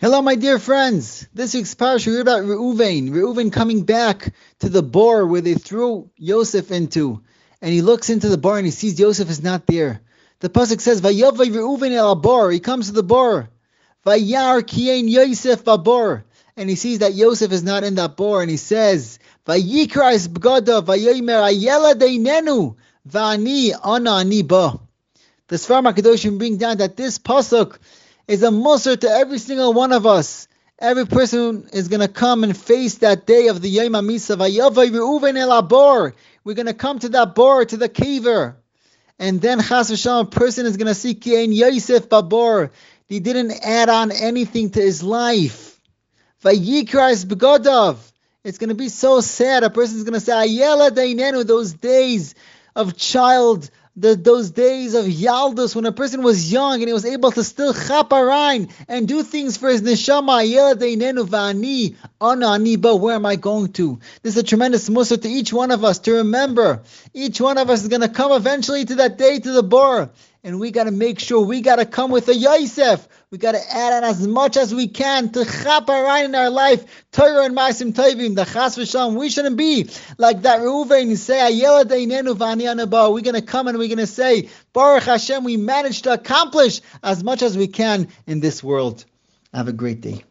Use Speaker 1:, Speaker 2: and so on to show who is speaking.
Speaker 1: Hello, my dear friends. This week's parsha we heard about Reuven. Reuven coming back to the bar where they threw Yosef into, and he looks into the bar and he sees Yosef is not there. The pasuk says, "Vayavay Reuven el bar." He comes to the bar. Vayar kien Yosef bar, and he sees that Yosef is not in that bar, and he says, "Vayikra es b'gada vayomer ayela deinenu vani ana ani ba." The Sfar Makadoshim bring down that this pasuk is a mussar to every single one of us. Every person is going to come and face that day of the Yom HaMisa. We're going to come to that bar, to the caver. And then Chas v'shalom, a person is going to see Kien Yosef Babor. He didn't add on anything to his life. It's going to be so sad. A person is going to say, Ayela Dainenu, those days of child the, those days of Yaldus when a person was young and he was able to still chaparine and do things for his neshama. But where am I going to? This is a tremendous mussar to each one of us to remember. Each one of us is going to come eventually to that day to the bar and we got to make sure we got to come with a Yosef. We got to add on as much as we can to chaparine in our life. Torah and Ma'asim Tovim, the Chas v'Shalom. We shouldn't be like that Reuven say, Ayela Deinenu v'ani We're going to come and we're going to say, Baruch Hashem, we managed to accomplish as much as we can in this world. Have a great day.